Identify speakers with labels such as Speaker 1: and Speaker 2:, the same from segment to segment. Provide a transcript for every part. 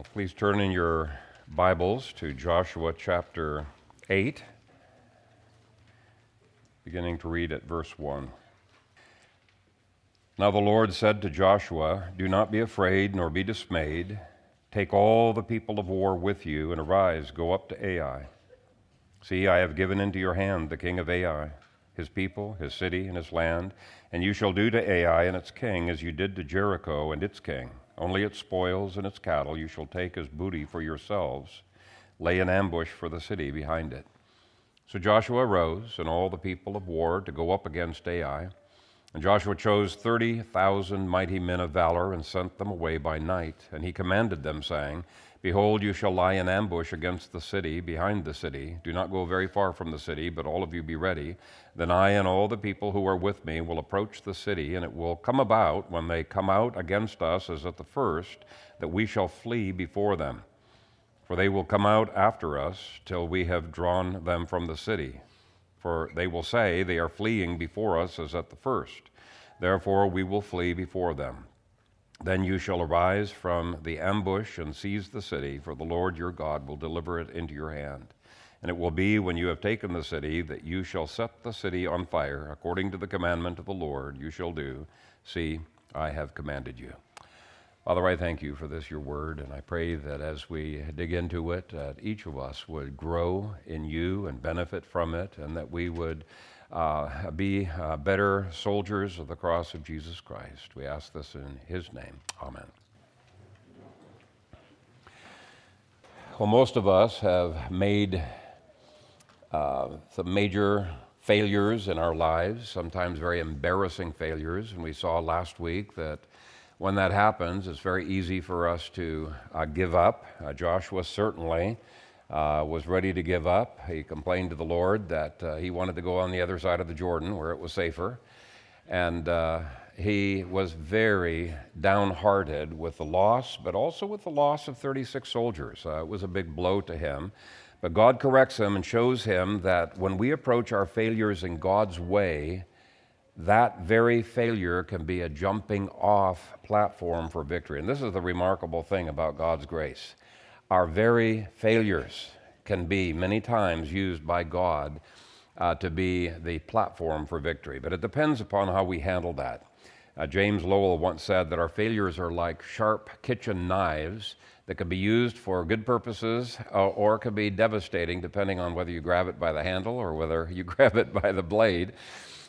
Speaker 1: Well, please turn in your Bibles to Joshua chapter 8, beginning to read at verse 1. Now the Lord said to Joshua, Do not be afraid nor be dismayed. Take all the people of war with you and arise, go up to Ai. See, I have given into your hand the king of Ai, his people, his city, and his land, and you shall do to Ai and its king as you did to Jericho and its king. Only its spoils and its cattle you shall take as booty for yourselves. Lay an ambush for the city behind it. So Joshua arose, and all the people of war, to go up against Ai. And Joshua chose 30,000 mighty men of valor and sent them away by night. And he commanded them, saying, Behold, you shall lie in ambush against the city, behind the city. Do not go very far from the city, but all of you be ready. Then I and all the people who are with me will approach the city, and it will come about, when they come out against us as at the first, that we shall flee before them. For they will come out after us till we have drawn them from the city. For they will say, They are fleeing before us as at the first. Therefore we will flee before them. Then you shall arise from the ambush and seize the city, for the Lord your God will deliver it into your hand. And it will be when you have taken the city that you shall set the city on fire, according to the commandment of the Lord you shall do. See, I have commanded you. Father, I thank you for this, your word, and I pray that as we dig into it, that each of us would grow in you and benefit from it, and that we would uh, be uh, better soldiers of the cross of Jesus Christ. We ask this in his name. Amen. Well, most of us have made uh, some major failures in our lives, sometimes very embarrassing failures, and we saw last week that when that happens, it's very easy for us to uh, give up. Uh, Joshua certainly uh, was ready to give up. He complained to the Lord that uh, he wanted to go on the other side of the Jordan where it was safer. And uh, he was very downhearted with the loss, but also with the loss of 36 soldiers. Uh, it was a big blow to him. But God corrects him and shows him that when we approach our failures in God's way, that very failure can be a jumping off platform for victory. And this is the remarkable thing about God's grace. Our very failures can be many times used by God uh, to be the platform for victory, but it depends upon how we handle that. Uh, James Lowell once said that our failures are like sharp kitchen knives that can be used for good purposes uh, or can be devastating depending on whether you grab it by the handle or whether you grab it by the blade.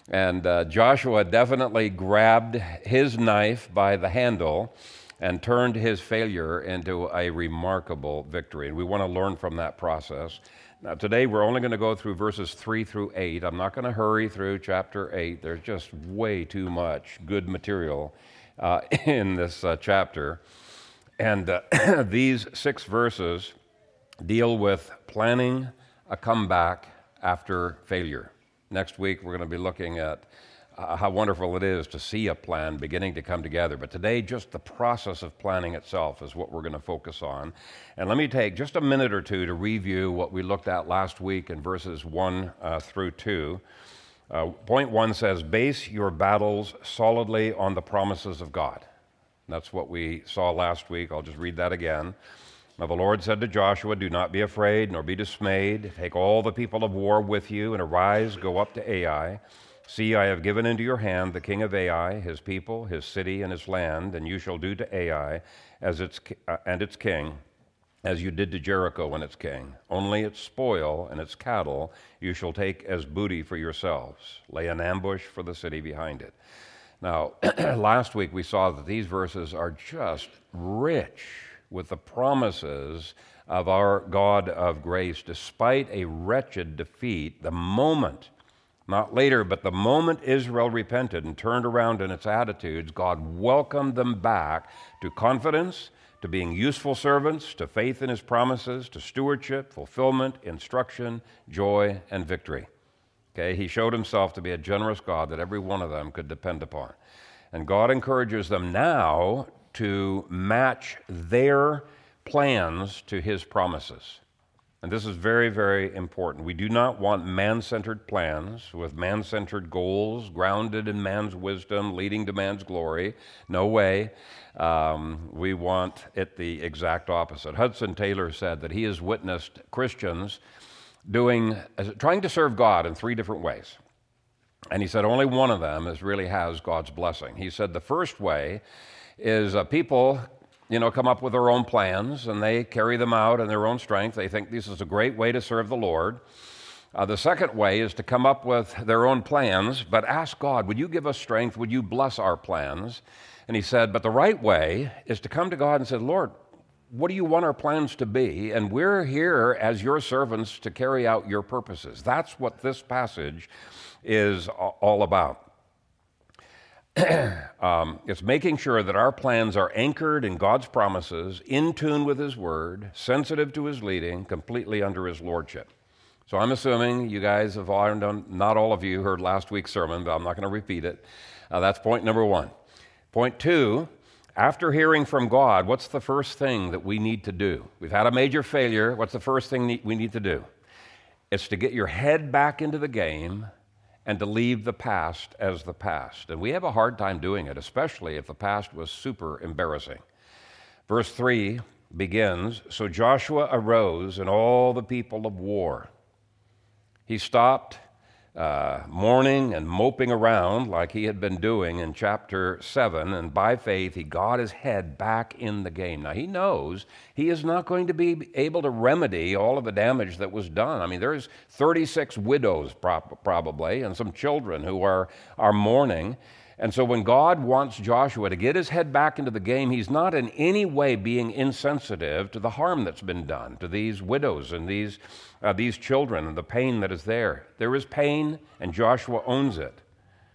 Speaker 1: And uh, Joshua definitely grabbed his knife by the handle and turned his failure into a remarkable victory. And we want to learn from that process. Now, today we're only going to go through verses 3 through 8. I'm not going to hurry through chapter 8. There's just way too much good material uh, in this uh, chapter. And uh, these six verses deal with planning a comeback after failure. Next week, we're going to be looking at how wonderful it is to see a plan beginning to come together. But today, just the process of planning itself is what we're going to focus on. And let me take just a minute or two to review what we looked at last week in verses 1 uh, through 2. Uh, point 1 says, Base your battles solidly on the promises of God. That's what we saw last week. I'll just read that again. Now the Lord said to Joshua, Do not be afraid, nor be dismayed. Take all the people of war with you, and arise, go up to Ai. See, I have given into your hand the king of Ai, his people, his city, and his land, and you shall do to Ai as its, uh, and its king as you did to Jericho and its king. Only its spoil and its cattle you shall take as booty for yourselves. Lay an ambush for the city behind it. Now, last week we saw that these verses are just rich with the promises of our God of grace, despite a wretched defeat, the moment, not later, but the moment Israel repented and turned around in its attitudes, God welcomed them back to confidence, to being useful servants, to faith in his promises, to stewardship, fulfillment, instruction, joy, and victory. Okay, he showed himself to be a generous God that every one of them could depend upon. And God encourages them now to match their plans to his promises. And this is very, very important. We do not want man centered plans with man centered goals grounded in man's wisdom, leading to man's glory. No way. Um, we want it the exact opposite. Hudson Taylor said that he has witnessed Christians doing, trying to serve God in three different ways. And he said only one of them is really has God's blessing. He said the first way is uh, people you know, come up with their own plans and they carry them out in their own strength. They think this is a great way to serve the Lord. Uh, the second way is to come up with their own plans, but ask God, would you give us strength? Would you bless our plans? And he said, but the right way is to come to God and say, Lord, what do you want our plans to be? And we're here as your servants to carry out your purposes. That's what this passage is all about. um, it's making sure that our plans are anchored in God's promises, in tune with His Word, sensitive to His leading, completely under His Lordship. So I'm assuming you guys have all not all of you heard last week's sermon, but I'm not going to repeat it. Uh, that's point number one. Point two, after hearing from God, what's the first thing that we need to do? We've had a major failure. What's the first thing we need to do? It's to get your head back into the game and to leave the past as the past. And we have a hard time doing it, especially if the past was super embarrassing. Verse 3 begins So Joshua arose and all the people of war. He stopped uh, mourning and moping around like he had been doing in chapter 7. And by faith, he got his head back in the game. Now, he knows he is not going to be able to remedy all of the damage that was done. I mean, there's 36 widows probably and some children who are, are mourning. And so when God wants Joshua to get his head back into the game, he's not in any way being insensitive to the harm that's been done to these widows and these, uh, these children and the pain that is there. There is pain, and Joshua owns it.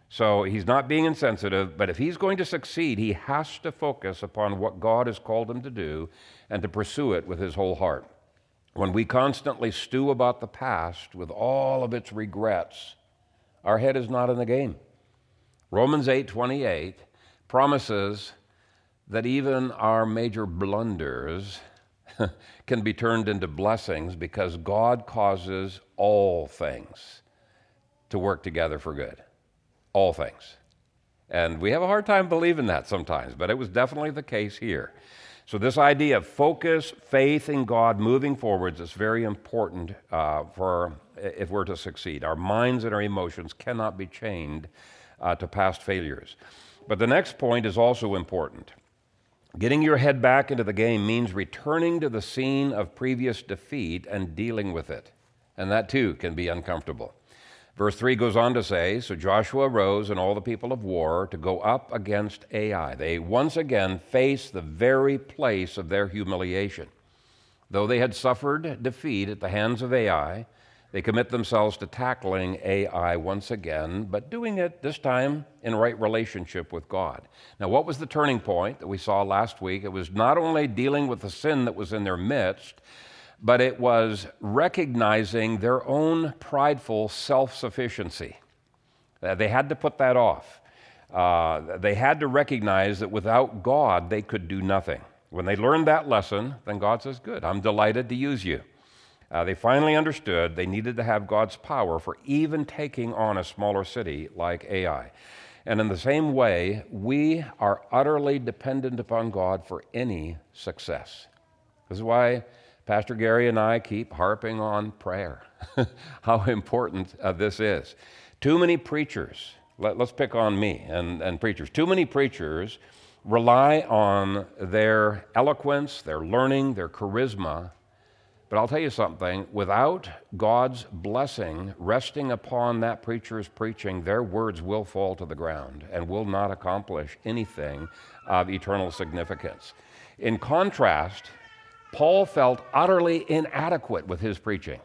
Speaker 1: So he's not being insensitive, but if he's going to succeed, he has to focus upon what God has called him to do and to pursue it with his whole heart. When we constantly stew about the past with all of its regrets, our head is not in the game. Romans 8:28 promises that even our major blunders can be turned into blessings because God causes all things to work together for good. All things. And we have a hard time believing that sometimes, but it was definitely the case here. So, this idea of focus, faith in God, moving forwards is very important uh, for if we're to succeed. Our minds and our emotions cannot be chained uh, to past failures. But the next point is also important. Getting your head back into the game means returning to the scene of previous defeat and dealing with it. And that too can be uncomfortable. Verse 3 goes on to say So Joshua rose and all the people of war to go up against Ai. They once again face the very place of their humiliation. Though they had suffered defeat at the hands of Ai, they commit themselves to tackling Ai once again, but doing it this time in right relationship with God. Now, what was the turning point that we saw last week? It was not only dealing with the sin that was in their midst, but it was recognizing their own prideful self sufficiency. Uh, they had to put that off. Uh, they had to recognize that without God, they could do nothing. When they learned that lesson, then God says, Good, I'm delighted to use you. Uh, they finally understood they needed to have God's power for even taking on a smaller city like Ai. And in the same way, we are utterly dependent upon God for any success. This is why Pastor Gary and I keep harping on prayer, how important uh, this is. Too many preachers, let, us pick on me and, and preachers, too many preachers rely on their eloquence, their learning, their charisma but I'll tell you something without God's blessing resting upon that preacher's preaching, their words will fall to the ground and will not accomplish anything of eternal significance. In contrast, Paul felt utterly inadequate with his preaching.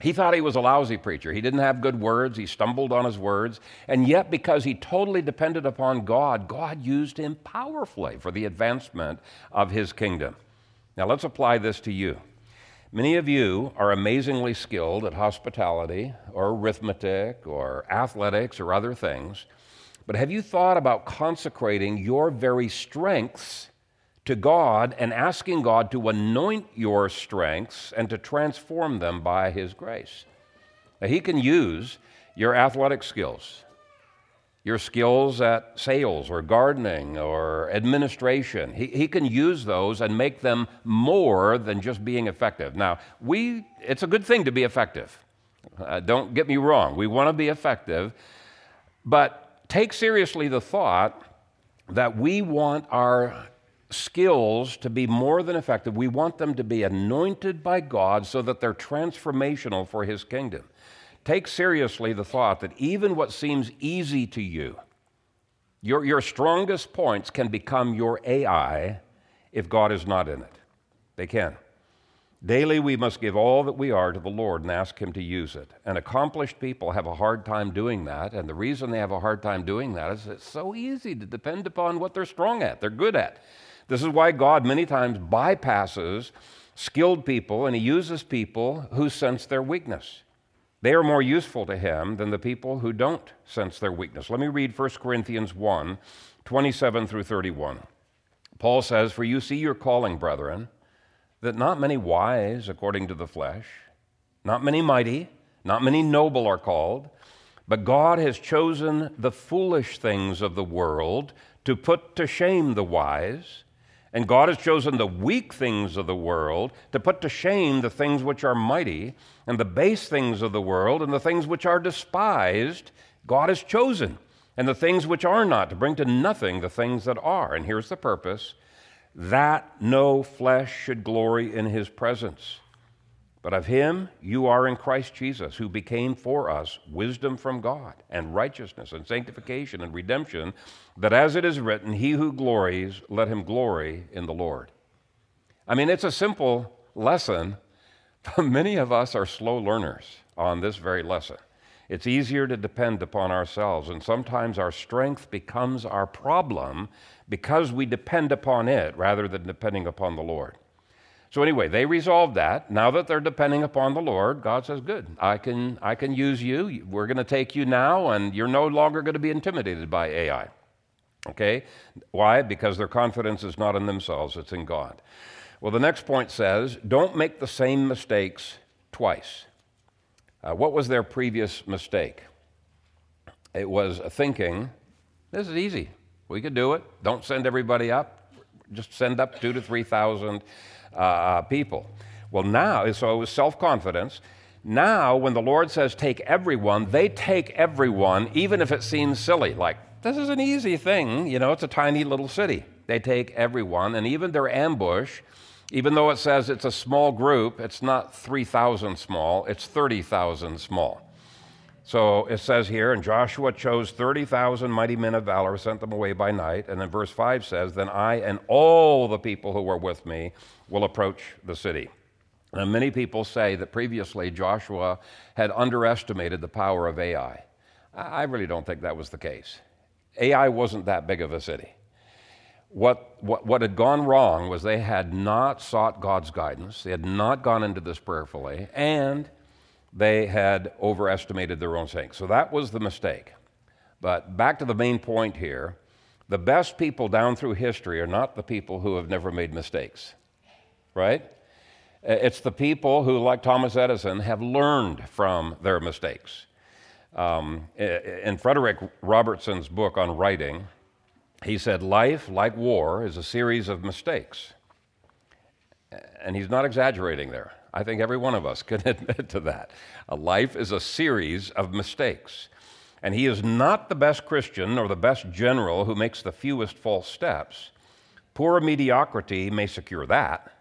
Speaker 1: He thought he was a lousy preacher. He didn't have good words. He stumbled on his words. And yet, because he totally depended upon God, God used him powerfully for the advancement of his kingdom. Now, let's apply this to you. Many of you are amazingly skilled at hospitality or arithmetic or athletics or other things, but have you thought about consecrating your very strengths to God and asking God to anoint your strengths and to transform them by His grace. Now, he can use your athletic skills, your skills at sales or gardening or administration. He, he can use those and make them more than just being effective. Now, we, it's a good thing to be effective. Uh, don't get me wrong. We want to be effective, but take seriously the thought that we want our skills to be more than effective. We want them to be anointed by God so that they're transformational for His kingdom. Take seriously the thought that even what seems easy to you, your, your strongest points can become your Ai if God is not in it. They can. Daily, we must give all that we are to the Lord and ask Him to use it. And accomplished people have a hard time doing that. And the reason they have a hard time doing that is it's so easy to depend upon what they're strong at, they're good at. This is why God many times bypasses skilled people and He uses people who sense their weakness. They are more useful to him than the people who don't sense their weakness. Let me read 1 Corinthians 1 27 through 31. Paul says, For you see your calling, brethren, that not many wise according to the flesh, not many mighty, not many noble are called, but God has chosen the foolish things of the world to put to shame the wise. And God has chosen the weak things of the world to put to shame the things which are mighty, and the base things of the world, and the things which are despised, God has chosen, and the things which are not, to bring to nothing the things that are. And here's the purpose that no flesh should glory in his presence. But of him you are in Christ Jesus, who became for us wisdom from God, and righteousness, and sanctification, and redemption, that as it is written, He who glories, let him glory in the Lord. I mean, it's a simple lesson, but many of us are slow learners on this very lesson. It's easier to depend upon ourselves, and sometimes our strength becomes our problem because we depend upon it rather than depending upon the Lord. So anyway, they resolved that. Now that they're depending upon the Lord, God says, "Good. I can I can use you. We're going to take you now and you're no longer going to be intimidated by Ai." Okay? Why? Because their confidence is not in themselves, it's in God. Well, the next point says, "Don't make the same mistakes twice." Uh, what was their previous mistake? It was thinking, "This is easy. We could do it. Don't send everybody up. Just send up two to three thousand uh, people. Well, now, so it was self confidence. Now, when the Lord says take everyone, they take everyone, even if it seems silly. Like, this is an easy thing, you know, it's a tiny little city. They take everyone, and even their ambush, even though it says it's a small group, it's not 3,000 small, it's 30,000 small. So it says here, and Joshua chose 30,000 mighty men of valor, sent them away by night. And then verse 5 says, Then I and all the people who were with me will approach the city. And many people say that previously Joshua had underestimated the power of Ai. I really don't think that was the case. Ai wasn't that big of a city. What, what, what had gone wrong was they had not sought God's guidance, they had not gone into this prayerfully, and they had overestimated their own strength. So that was the mistake. But back to the main point here the best people down through history are not the people who have never made mistakes, right? It's the people who, like Thomas Edison, have learned from their mistakes. Um, in Frederick Robertson's book on writing, he said, Life, like war, is a series of mistakes. And he's not exaggerating there. I think every one of us can admit to that. A life is a series of mistakes. And he is not the best Christian or the best general who makes the fewest false steps. Poor mediocrity may secure that.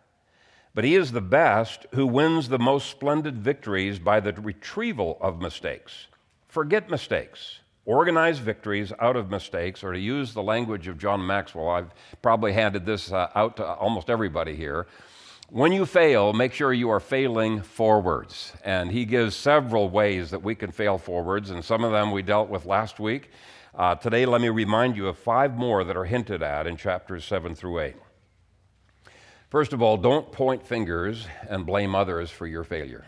Speaker 1: But he is the best who wins the most splendid victories by the retrieval of mistakes. Forget mistakes. Organize victories out of mistakes, or to use the language of John Maxwell, I've probably handed this uh, out to almost everybody here. When you fail, make sure you are failing forwards. And he gives several ways that we can fail forwards, and some of them we dealt with last week. Uh, today, let me remind you of five more that are hinted at in chapters 7 through 8. First of all, don't point fingers and blame others for your failure.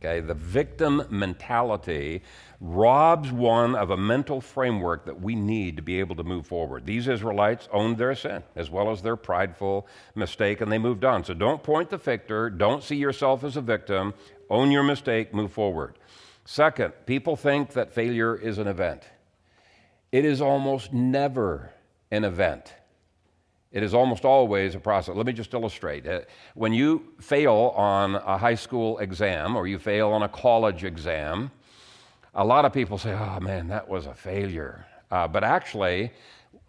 Speaker 1: Okay, the victim mentality robs one of a mental framework that we need to be able to move forward. These Israelites owned their sin as well as their prideful mistake, and they moved on. So don't point the victor, don't see yourself as a victim, own your mistake, move forward. Second, people think that failure is an event. It is almost never an event. It is almost always a process. Let me just illustrate. Uh, when you fail on a high school exam or you fail on a college exam, a lot of people say, oh man, that was a failure. Uh, but actually,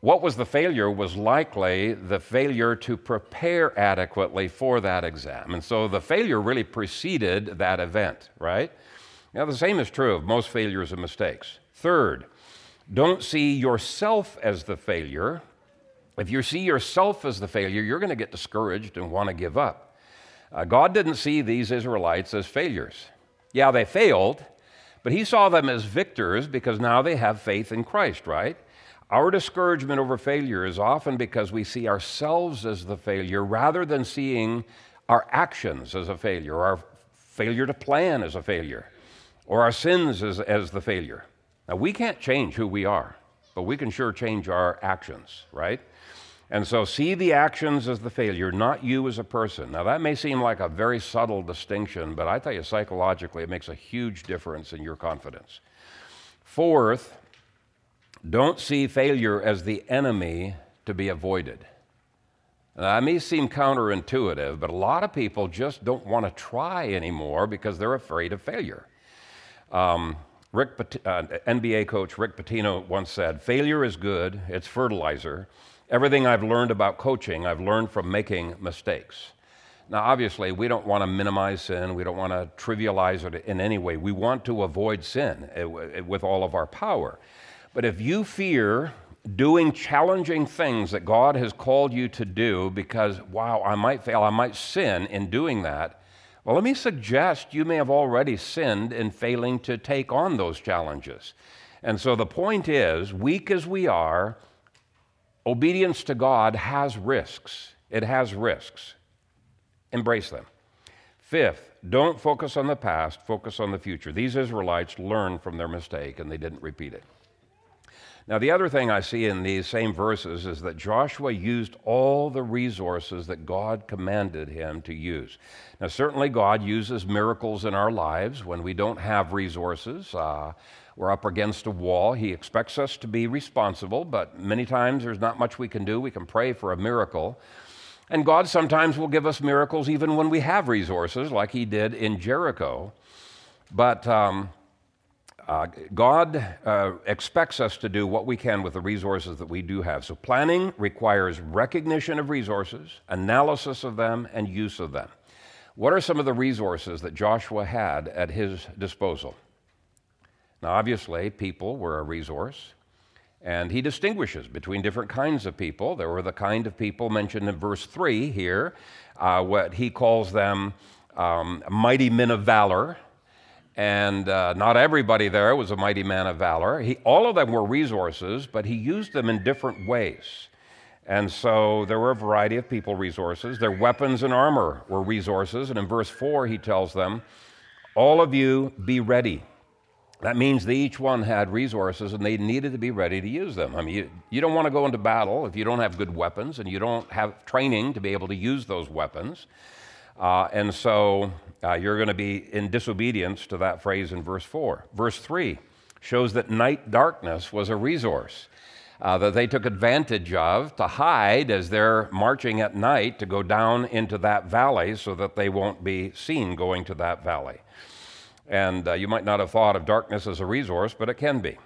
Speaker 1: what was the failure was likely the failure to prepare adequately for that exam. And so the failure really preceded that event, right? Now, the same is true of most failures and mistakes. Third, don't see yourself as the failure if you see yourself as the failure, you're going to get discouraged and want to give up. Uh, God didn't see these Israelites as failures. Yeah, they failed, but He saw them as victors because now they have faith in Christ, right? Our discouragement over failure is often because we see ourselves as the failure rather than seeing our actions as a failure, our failure to plan as a failure, or our sins as, as the failure. Now, we can't change who we are, but we can sure change our actions, right? And so see the actions as the failure, not you as a person. Now, that may seem like a very subtle distinction, but I tell you, psychologically, it makes a huge difference in your confidence. Fourth, don't see failure as the enemy to be avoided. Now, that may seem counterintuitive, but a lot of people just don't want to try anymore because they're afraid of failure. Um, Rick, uh, NBA coach Rick Pitino once said, Failure is good, it's fertilizer Everything I've learned about coaching, I've learned from making mistakes. Now, obviously, we don't want to minimize sin. We don't want to trivialize it in any way. We want to avoid sin eh, eh, with all of our power. But if you fear doing challenging things that God has called you to do because, wow, I might fail, I might sin in doing that, well, let me suggest you may have already sinned in failing to take on those challenges. And so the point is, weak as we are, Obedience to God has risks. It has risks. Embrace them. Fifth, don't focus on the past, focus on the future. These Israelites learned from their mistake and they didn't repeat it. Now, the other thing I see in these same verses is that Joshua used all the resources that God commanded him to use. Now, certainly, God uses miracles in our lives when we don't have resources. Uh, we're up against a wall. He expects us to be responsible, but many times there's not much we can do. We can pray for a miracle. And God sometimes will give us miracles even when we have resources, like He did in Jericho. But um, uh, God uh, expects us to do what we can with the resources that we do have. So, planning requires recognition of resources, analysis of them, and use of them. What are some of the resources that Joshua had at his disposal? Now, obviously, people were a resource, and he distinguishes between different kinds of people. There were the kind of people mentioned in verse 3 here, uh, what he calls them um, mighty men of valor. And uh, not everybody there was a mighty man of valor. He, all of them were resources, but he used them in different ways. And so there were a variety of people resources. Their weapons and armor were resources. And in verse 4, he tells them, All of you be ready. That means they each one had resources and they needed to be ready to use them. I mean, you, you don't want to go into battle if you don't have good weapons and you don't have training to be able to use those weapons. Uh, and so uh, you're going to be in disobedience to that phrase in verse 4. Verse 3 shows that night darkness was a resource. Uh, that they took advantage of to hide as they're marching at night to go down into that valley so that they won't be seen going to that valley. And uh, you might not have thought of darkness as a resource, but it can be.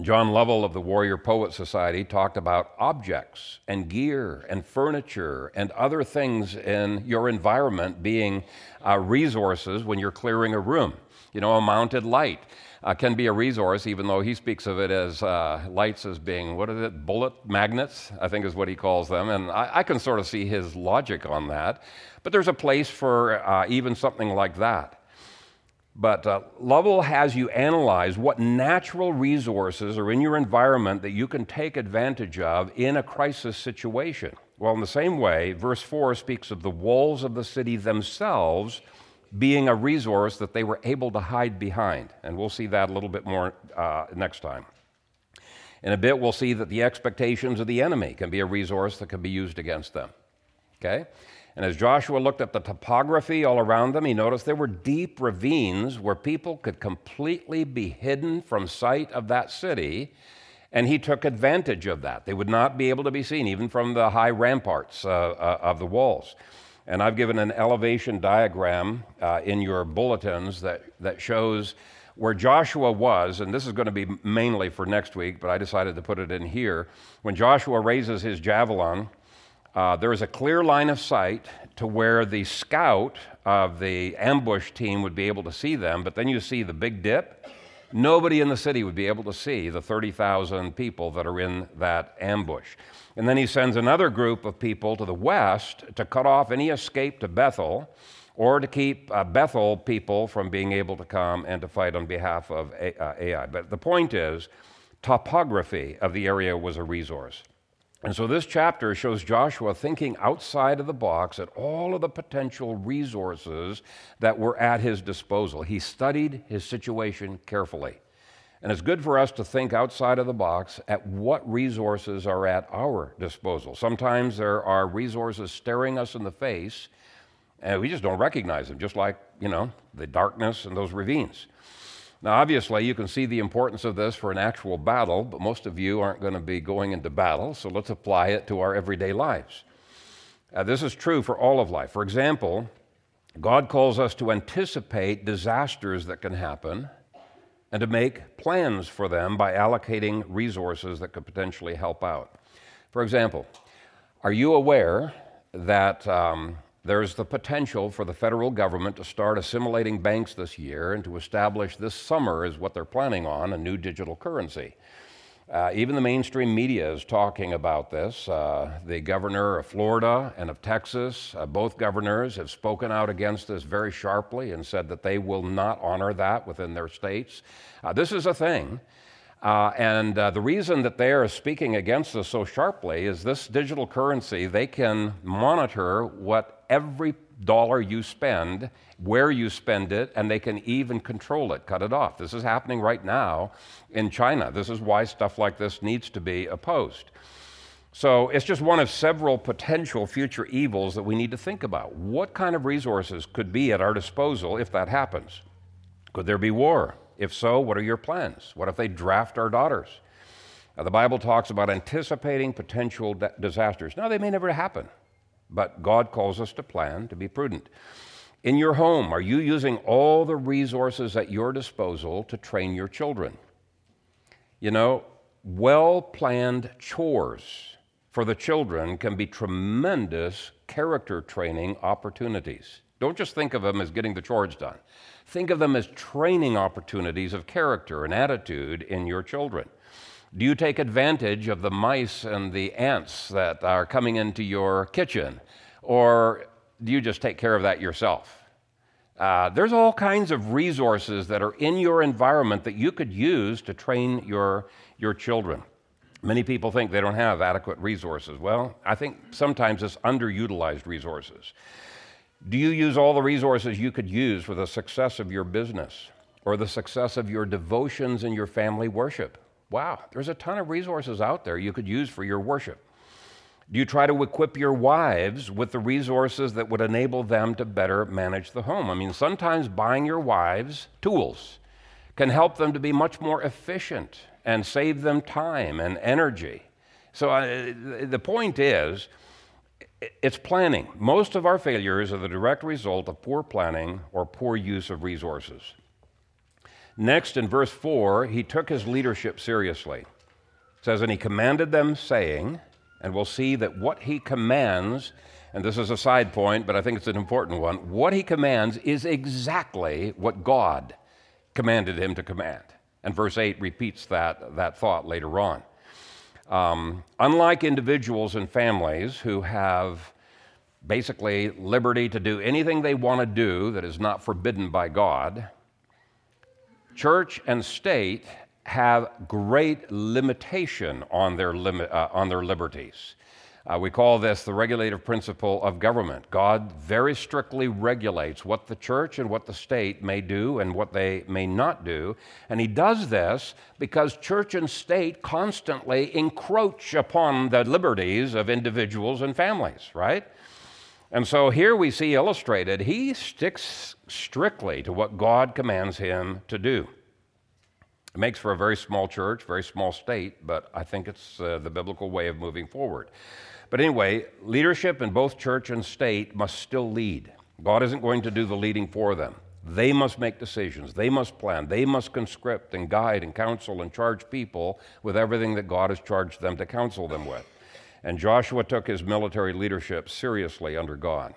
Speaker 1: John Lovell of the Warrior Poet Society talked about objects and gear and furniture and other things in your environment being uh, resources when you're clearing a room. You know, a mounted light uh, can be a resource, even though he speaks of it as uh, lights as being, what is it, bullet magnets, I think is what he calls them. And I, I can sort of see his logic on that. But there's a place for uh, even something like that. But uh, Lovell has you analyze what natural resources are in your environment that you can take advantage of in a crisis situation. Well, in the same way, verse 4 speaks of the walls of the city themselves being a resource that they were able to hide behind. And we'll see that a little bit more uh, next time. In a bit, we'll see that the expectations of the enemy can be a resource that can be used against them. Okay? And as Joshua looked at the topography all around them, he noticed there were deep ravines where people could completely be hidden from sight of that city. And he took advantage of that. They would not be able to be seen, even from the high ramparts uh, uh, of the walls. And I've given an elevation diagram uh, in your bulletins that, that shows where Joshua was, and this is going to be mainly for next week, but I decided to put it in here. When Joshua raises his javelin, uh, there is a clear line of sight to where the scout of the ambush team would be able to see them, but then you see the big dip. Nobody in the city would be able to see the 30,000 people that are in that ambush. And then he sends another group of people to the west to cut off any escape to Bethel or to keep uh, Bethel people from being able to come and to fight on behalf of Ai. Uh, but the point is, topography of the area was a resource. And so this chapter shows Joshua thinking outside of the box at all of the potential resources that were at his disposal. He studied his situation carefully. And it's good for us to think outside of the box at what resources are at our disposal. Sometimes there are resources staring us in the face and we just don't recognize them, just like, you know, the darkness and those ravines. Now, obviously, you can see the importance of this for an actual battle, but most of you aren't going to be going into battle, so let's apply it to our everyday lives. Uh, this is true for all of life. For example, God calls us to anticipate disasters that can happen and to make plans for them by allocating resources that could potentially help out. For example, are you aware that um, there's the potential for the federal government to start assimilating banks this year and to establish this summer, is what they're planning on, a new digital currency. Uh, even the mainstream media is talking about this. Uh, the governor of Florida and of Texas, uh, both governors, have spoken out against this very sharply and said that they will not honor that within their states. Uh, this is a thing. Uh, and uh, the reason that they are speaking against us so sharply is this digital currency, they can monitor what every dollar you spend, where you spend it, and they can even control it, cut it off. This is happening right now in China. This is why stuff like this needs to be opposed. So it's just one of several potential future evils that we need to think about. What kind of resources could be at our disposal if that happens? Could there be war? If so, what are your plans? What if they draft our daughters? Now, the Bible talks about anticipating potential disasters. Now, they may never happen, but God calls us to plan, to be prudent. In your home, are you using all the resources at your disposal to train your children? You know, well planned chores for the children can be tremendous character training opportunities. Don't just think of them as getting the chores done. Think of them as training opportunities of character and attitude in your children. Do you take advantage of the mice and the ants that are coming into your kitchen? Or do you just take care of that yourself? Uh, there's all kinds of resources that are in your environment that you could use to train your, your children. Many people think they don't have adequate resources. Well, I think sometimes it's underutilized resources. Do you use all the resources you could use for the success of your business or the success of your devotions and your family worship? Wow, there's a ton of resources out there you could use for your worship. Do you try to equip your wives with the resources that would enable them to better manage the home? I mean, sometimes buying your wives tools can help them to be much more efficient and save them time and energy. So, uh, the point is, it's planning. Most of our failures are the direct result of poor planning or poor use of resources. Next, in verse 4, he took his leadership seriously. It says, And he commanded them, saying, and we'll see that what he commands, and this is a side point, but I think it's an important one, what he commands is exactly what God commanded him to command. And verse 8 repeats that, that thought later on. Um, unlike individuals and families who have basically liberty to do anything they want to do that is not forbidden by God, church and state have great limitation on their, limit, uh, on their liberties. Uh, we call this the regulative principle of government. God very strictly regulates what the church and what the state may do and what they may not do. And He does this because church and state constantly encroach upon the liberties of individuals and families, right? And so here we see illustrated, He sticks strictly to what God commands Him to do. It makes for a very small church, very small state, but I think it's uh, the biblical way of moving forward. But anyway, leadership in both church and state must still lead. God isn't going to do the leading for them. They must make decisions. They must plan. They must conscript and guide and counsel and charge people with everything that God has charged them to counsel them with. And Joshua took his military leadership seriously under God.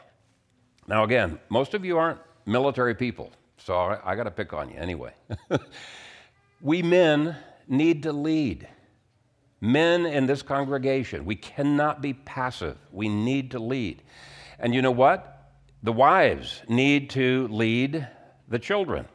Speaker 1: Now, again, most of you aren't military people, so I, got to pick on you anyway. we men need to lead. Men in this congregation, we cannot be passive. We need to lead. And you know what? The wives need to lead the children.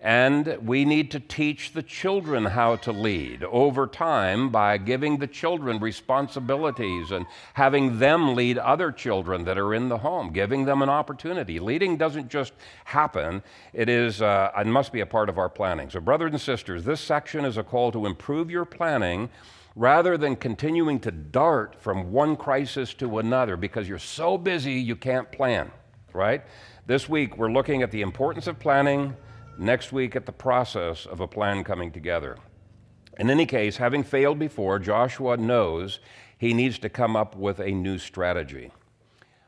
Speaker 1: And we need to teach the children how to lead over time by giving the children responsibilities and having them lead other children that are in the home, giving them an opportunity. Leading doesn't just happen, it, is, uh, it must be a part of our planning. So, brothers and sisters, this section is a call to improve your planning rather than continuing to dart from one crisis to another because you're so busy you can't plan, right? This week we're looking at the importance of planning, next week at the process of a plan coming together. In any case, having failed before, Joshua knows he needs to come up with a new strategy.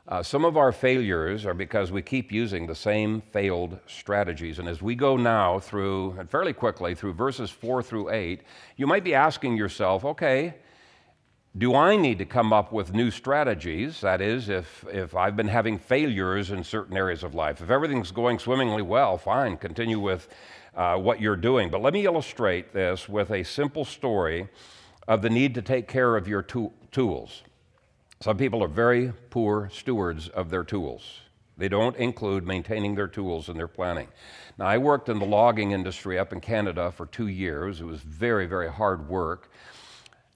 Speaker 1: Uh, some of our failures are because we keep using the same failed strategies. And as we go now through, and fairly quickly, through verses 4 through 8, you might be asking yourself, okay, do I need to come up with new strategies? That is, if, if I've been having failures in certain areas of life. If everything's going swimmingly well, fine, continue with uh, what you're doing. But let me illustrate this with a simple story of the need to take care of your to- tools. Some people are very poor stewards of their tools. They don't include maintaining their tools in their planning. Now, I worked in the logging industry up in Canada for two years. It was very, very hard work.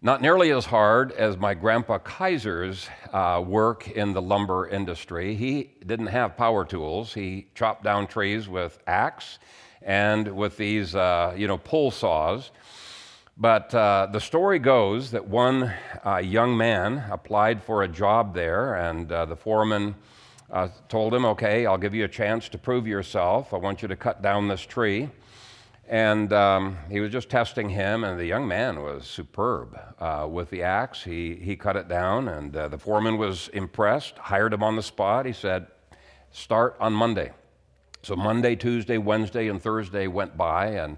Speaker 1: Not nearly as hard as my grandpa Kaiser's uh, work in the lumber industry. He didn't have power tools. He chopped down trees with axe and with these, uh, you know, pull saws. But uh, the story goes that one uh, young man applied for a job there, and uh, the foreman uh, told him, Okay, I'll give you a chance to prove yourself. I want you to cut down this tree. And um, he was just testing him, and the young man was superb uh, with the axe. He, he cut it down, and uh, the foreman was impressed, hired him on the spot. He said, Start on Monday. So Monday, Tuesday, Wednesday, and Thursday went by, and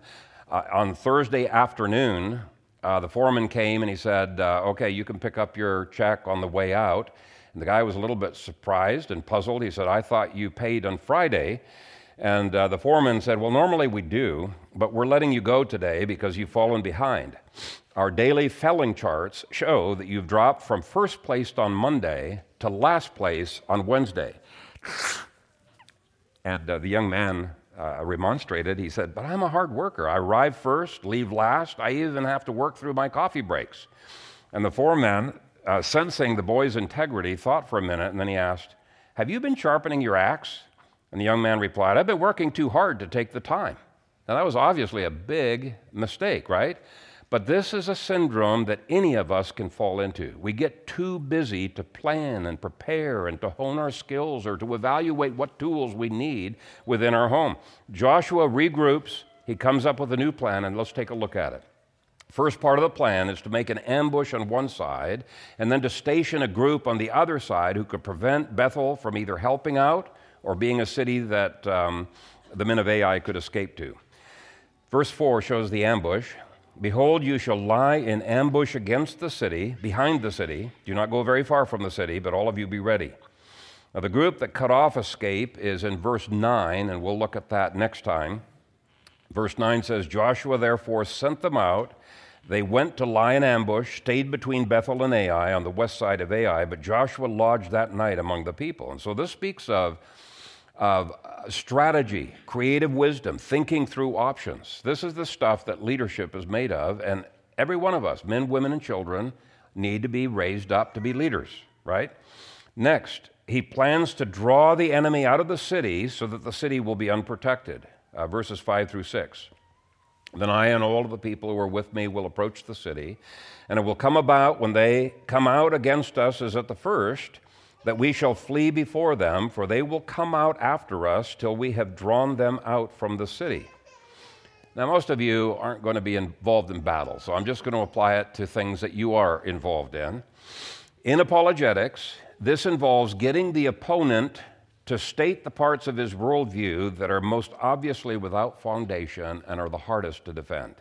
Speaker 1: uh, on Thursday afternoon, uh, the foreman came and he said, uh, Okay, you can pick up your check on the way out. And the guy was a little bit surprised and puzzled. He said, I thought you paid on Friday. And uh, the foreman said, Well, normally we do, but we're letting you go today because you've fallen behind. Our daily felling charts show that you've dropped from first place on Monday to last place on Wednesday. And uh, the young man uh, remonstrated. He said, But I'm a hard worker. I arrive first, leave last. I even have to work through my coffee breaks. And the foreman, uh, sensing the boy's integrity, thought for a minute and then he asked, Have you been sharpening your axe? And the young man replied, I've been working too hard to take the time. Now, that was obviously a big mistake, right? But this is a syndrome that any of us can fall into. We get too busy to plan and prepare and to hone our skills or to evaluate what tools we need within our home. Joshua regroups, he comes up with a new plan, and let's take a look at it. First part of the plan is to make an ambush on one side and then to station a group on the other side who could prevent Bethel from either helping out or being a city that um, the men of Ai could escape to. Verse 4 shows the ambush. Behold, you shall lie in ambush against the city, behind the city. Do not go very far from the city, but all of you be ready. Now, the group that cut off escape is in verse 9, and we'll look at that next time. Verse 9 says, Joshua therefore sent them out. They went to lie in ambush, stayed between Bethel and Ai on the west side of Ai, but Joshua lodged that night among the people. And so this speaks of of strategy, creative wisdom, thinking through options. This is the stuff that leadership is made of, and every one of us, men, women, and children, need to be raised up to be leaders, right? Next, he plans to draw the enemy out of the city so that the city will be unprotected. Uh, verses 5 through 6. Then I and all of the people who are with me will approach the city, and it will come about when they come out against us as at the first, that we shall flee before them, for they will come out after us till we have drawn them out from the city. Now, most of you aren't going to be involved in battle, so I'm just going to apply it to things that you are involved in. In apologetics, this involves getting the opponent to state the parts of his worldview that are most obviously without foundation and are the hardest to defend.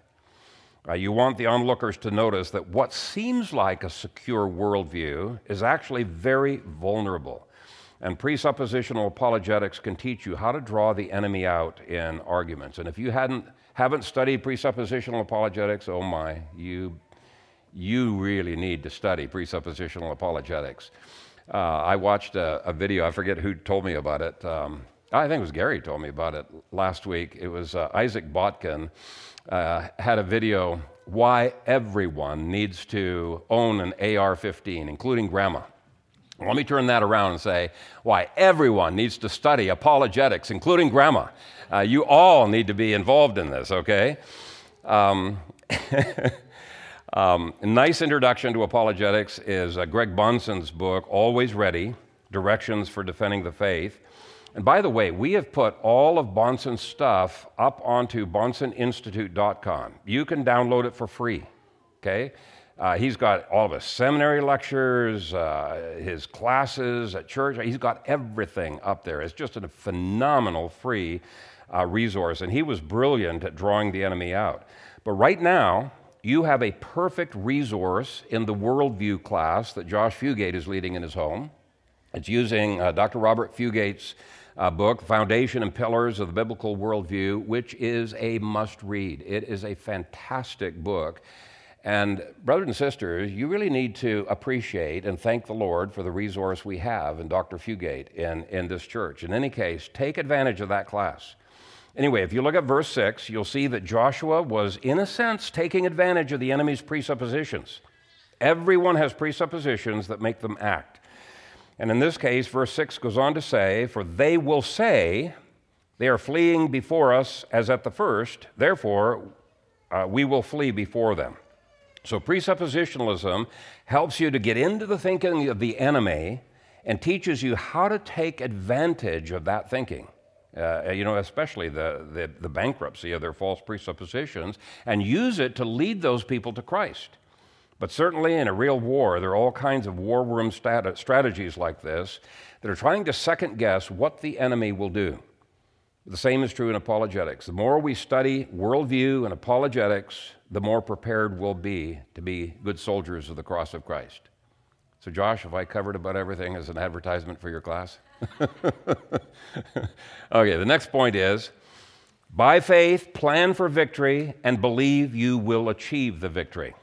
Speaker 1: Uh, you want the onlookers to notice that what seems like a secure worldview is actually very vulnerable. And presuppositional apologetics can teach you how to draw the enemy out in arguments. And if you hadn't, haven't studied presuppositional apologetics, oh my, you, you really need to study presuppositional apologetics. Uh, I watched a, a, video, I forget who told me about it. Um, I think it was Gary told me about it last week. It was uh, Isaac Botkin uh, had a video why everyone needs to own an AR 15, including grandma. Let me turn that around and say why everyone needs to study apologetics, including grandma. Uh, you all need to be involved in this, okay? Um, Um, nice introduction to apologetics is uh, Greg Bahnsen's book, Always Ready Directions for Defending the Faith. And by the way, we have put all of Bahnsen's stuff up onto bonsoninstitute.com. You can download it for free, okay? Uh, he's got all of his seminary lectures, uh, his classes at church. He's got everything up there. It's just a phenomenal free uh, resource. And he was brilliant at drawing the enemy out. But right now, you have a perfect resource in the worldview class that Josh Fugate is leading in his home. It's using uh, Dr. Robert Fugate's uh, book, Foundation and Pillars of the Biblical Worldview, which is a must read. It is a fantastic book. And, brothers and sisters, you really need to appreciate and thank the Lord for the resource we have in Dr. Fugate in, in this church. In any case, take advantage of that class. Anyway, if you look at verse 6, you'll see that Joshua was, in a sense, taking advantage of the enemy's presuppositions. Everyone has presuppositions that make them act. And in this case, verse 6 goes on to say, For they will say, They are fleeing before us as at the first, therefore uh, we will flee before them. So presuppositionalism helps you to get into the thinking of the enemy and teaches you how to take advantage of that thinking. Uh, you know, especially the, the, the, bankruptcy of their false presuppositions, and use it to lead those people to Christ. But certainly in a real war, there are all kinds of war room strategies like this that are trying to second guess what the enemy will do. The same is true in apologetics. The more we study worldview and apologetics, the more prepared we'll be to be good soldiers of the cross of Christ. So, Josh, have I covered about everything as an advertisement for your class? okay, the next point is by faith, plan for victory and believe you will achieve the victory.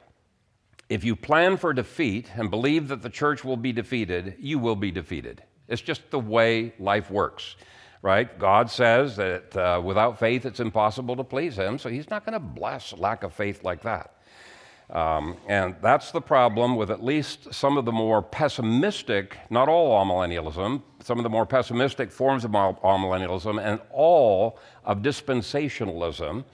Speaker 1: If you plan for defeat and believe that the church will be defeated, you will be defeated. It's just the way life works, right? God says that uh, without faith it's impossible to please Him, so He's not going to bless lack of faith like that. Um, and that's the problem with at least some of the more pessimistic, not all amillennialism, some of the more pessimistic forms of amillennialism, and all of dispensationalism.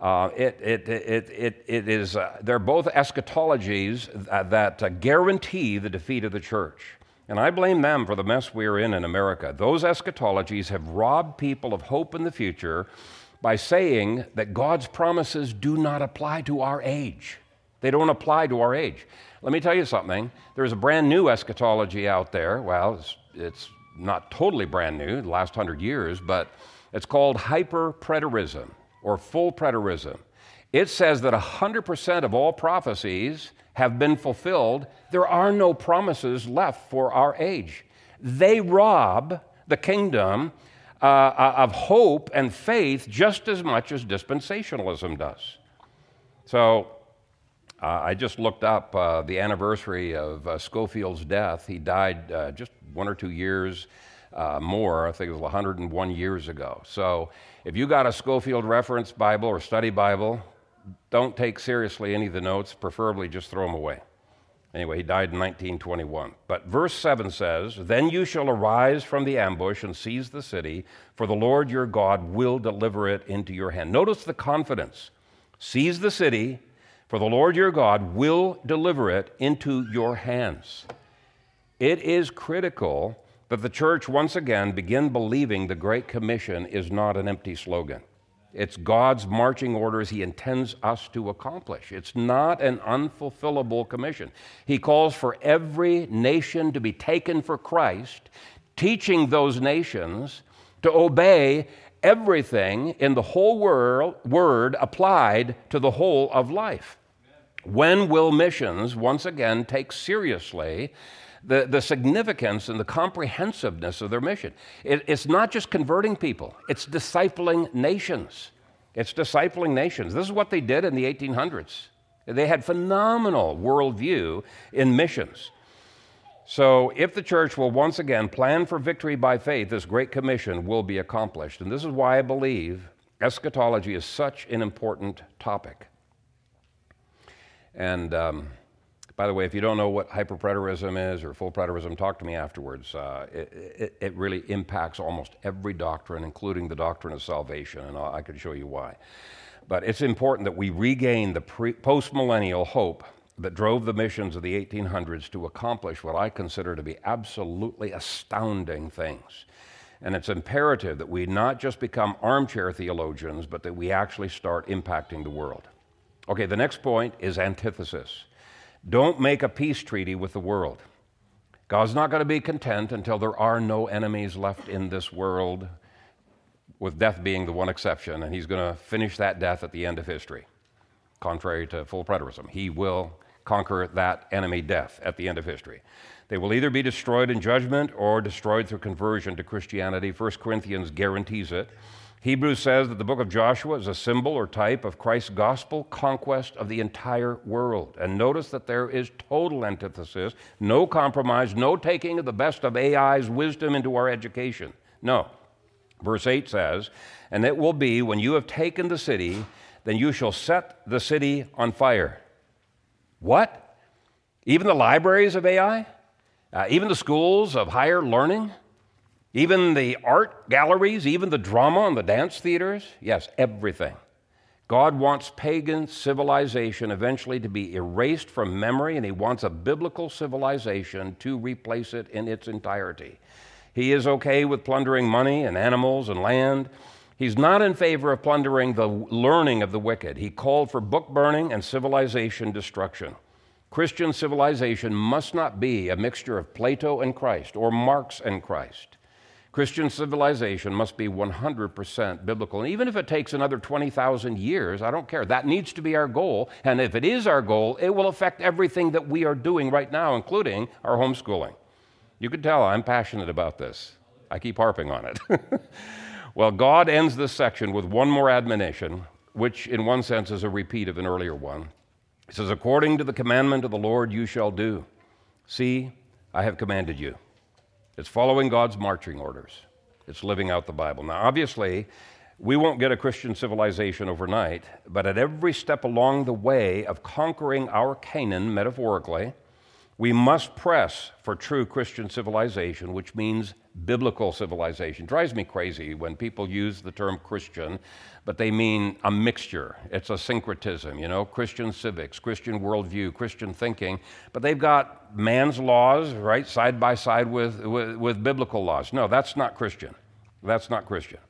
Speaker 1: Uh, it, it, it, it, it is, uh, they're both eschatologies that, uh, guarantee the defeat of the church. And I blame them for the mess we're in in America. Those eschatologies have robbed people of hope in the future by saying that God's promises do not apply to our age. They don't apply to our age. Let me tell you something. There's a brand new eschatology out there. Well, it's, it's not totally brand new, the last hundred years, but it's called hyper preterism or full preterism. It says that 100% of all prophecies have been fulfilled. There are no promises left for our age. They rob the kingdom uh, uh of hope and faith just as much as dispensationalism does. So, uh, I just looked up uh, the anniversary of uh, Scofield's death. He died uh, just one or two years uh, more. I think it was 101 years ago. So if you got a Scofield reference Bible or study Bible, don't take seriously any of the notes. Preferably just throw them away. Anyway, he died in 1921. But verse 7 says, Then you shall arise from the ambush and seize the city, for the Lord your God will deliver it into your hand. Notice the confidence. Seize the city, for the Lord your God will deliver it into your hands. It is critical that the church once again begin believing the Great Commission is not an empty slogan. It's God's marching orders He intends us to accomplish. It's not an unfulfillable commission. He calls for every nation to be taken for Christ, teaching those nations to obey everything in the whole world, word applied to the whole of life. When will missions once again take seriously the, the significance and the comprehensiveness of their mission. It, it's not just converting people, it's discipling nations. It's discipling nations. This is what they did in the 1800s. They had phenomenal worldview in missions. So, if the church will once again plan for victory by faith, this great commission will be accomplished. And this is why I believe eschatology is such an important topic. And um, by the way, if you don't know what hyperpreterism is or full preterism, talk to me afterwards. Uh, it, it, it, really impacts almost every doctrine, including the doctrine of salvation, and I can show you why. But it's important that we regain the postmillennial hope that drove the missions of the 1800s to accomplish what I consider to be absolutely astounding things. And it's imperative that we not just become armchair theologians, but that we actually start impacting the world. Okay, the next point is antithesis. Don't make a peace treaty with the world. God's not going to be content until there are no enemies left in this world, with death being the one exception, and He's going to finish that death at the end of history, contrary to full preterism. He will conquer that enemy death at the end of history. They will either be destroyed in judgment or destroyed through conversion to Christianity. 1 Corinthians guarantees it. Hebrews says that the book of Joshua is a symbol or type of Christ's gospel conquest of the entire world. And notice that there is total antithesis, no compromise, no taking of the best of Ai's wisdom into our education. No. Verse 8 says, And it will be when you have taken the city, then you shall set the city on fire. What? Even the libraries of AI? Uh, even the schools of higher learning? Even the art galleries, even the drama and the dance theaters, yes, everything. God wants pagan civilization eventually to be erased from memory, and He wants a biblical civilization to replace it in its entirety. He is okay with plundering money and animals and land. He's not in favor of plundering the learning of the wicked. He called for book burning and civilization destruction. Christian civilization must not be a mixture of Plato and Christ or Marx and Christ. Christian civilization must be 100% biblical. And even if it takes another 20,000 years, I don't care. That needs to be our goal. And if it is our goal, it will affect everything that we are doing right now, including our homeschooling. You can tell I'm passionate about this. I keep harping on it. well, God ends this section with one more admonition, which in one sense is a repeat of an earlier one. He says, According to the commandment of the Lord, you shall do. See, I have commanded you. It's following God's marching orders, it's living out the Bible. Now, obviously, we won't get a Christian civilization overnight, but at every step along the way of conquering our Canaan, metaphorically, we must press for true Christian civilization, which means biblical civilization. Drives me crazy when people use the term Christian, but they mean a mixture. It's a syncretism, you know, Christian civics, Christian worldview, Christian thinking, but they've got man's laws, right, side by side with, with, with biblical laws. No, that's not Christian. That's not Christian.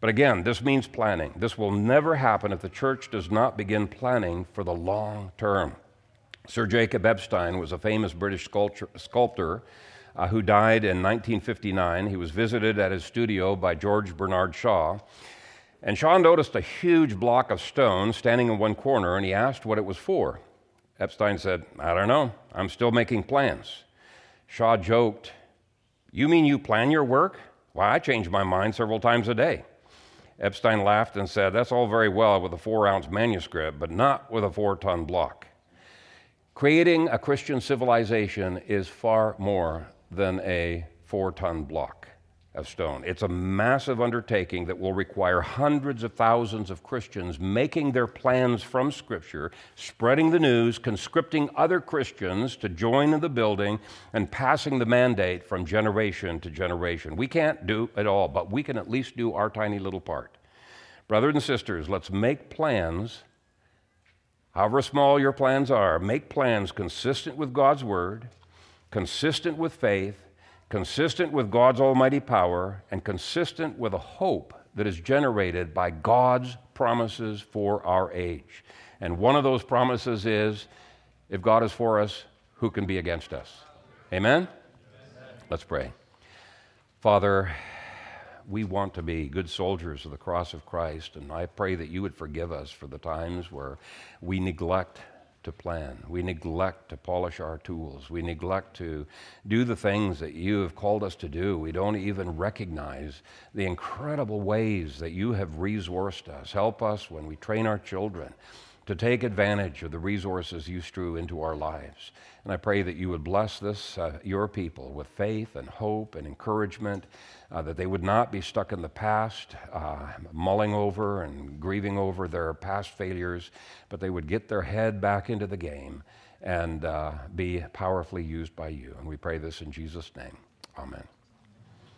Speaker 1: But again, this means planning. This will never happen if the church does not begin planning for the long term. Sir Jacob Epstein was a famous British sculptor, sculptor uh, who died in 1959. He was visited at his studio by George Bernard Shaw. And Shaw noticed a huge block of stone standing in one corner, and he asked what it was for. Epstein said, I don't know. I'm still making plans. Shaw joked, You mean you plan your work? Why, I change my mind several times a day. Epstein laughed and said, That's all very well with a four ounce manuscript, but not with a four ton block. Creating a Christian civilization is far more than a four ton block. of stone. It's a massive undertaking that will require hundreds of thousands of Christians making their plans from Scripture, spreading the news, conscripting other Christians to join in the building, and passing the mandate from generation to generation. We can't do it all, but we can at least do our tiny little part. Brothers and sisters, let's make plans, however small your plans are, make plans consistent with God's Word, consistent with faith consistent with God's almighty power and consistent with a hope that is generated by God's promises for our age. And one of those promises is if God is for us, who can be against us? Amen? Amen? Let's pray. Father, we want to be good soldiers of the cross of Christ, and I pray that you would forgive us for the times where we neglect to plan. We neglect to polish our tools. We neglect to do the things that you have called us to do. We don't even recognize the incredible ways that you have resourced us. Help us when we train our children to take advantage of the resources you strew into our lives. And I pray that you would bless this, uh, your people, with faith and hope and encouragement, uh, that they would not be stuck in the past, uh, mulling over and grieving over their past failures, but they would get their head back into the game and uh, be powerfully used by you. And we pray this in Jesus' name. Amen.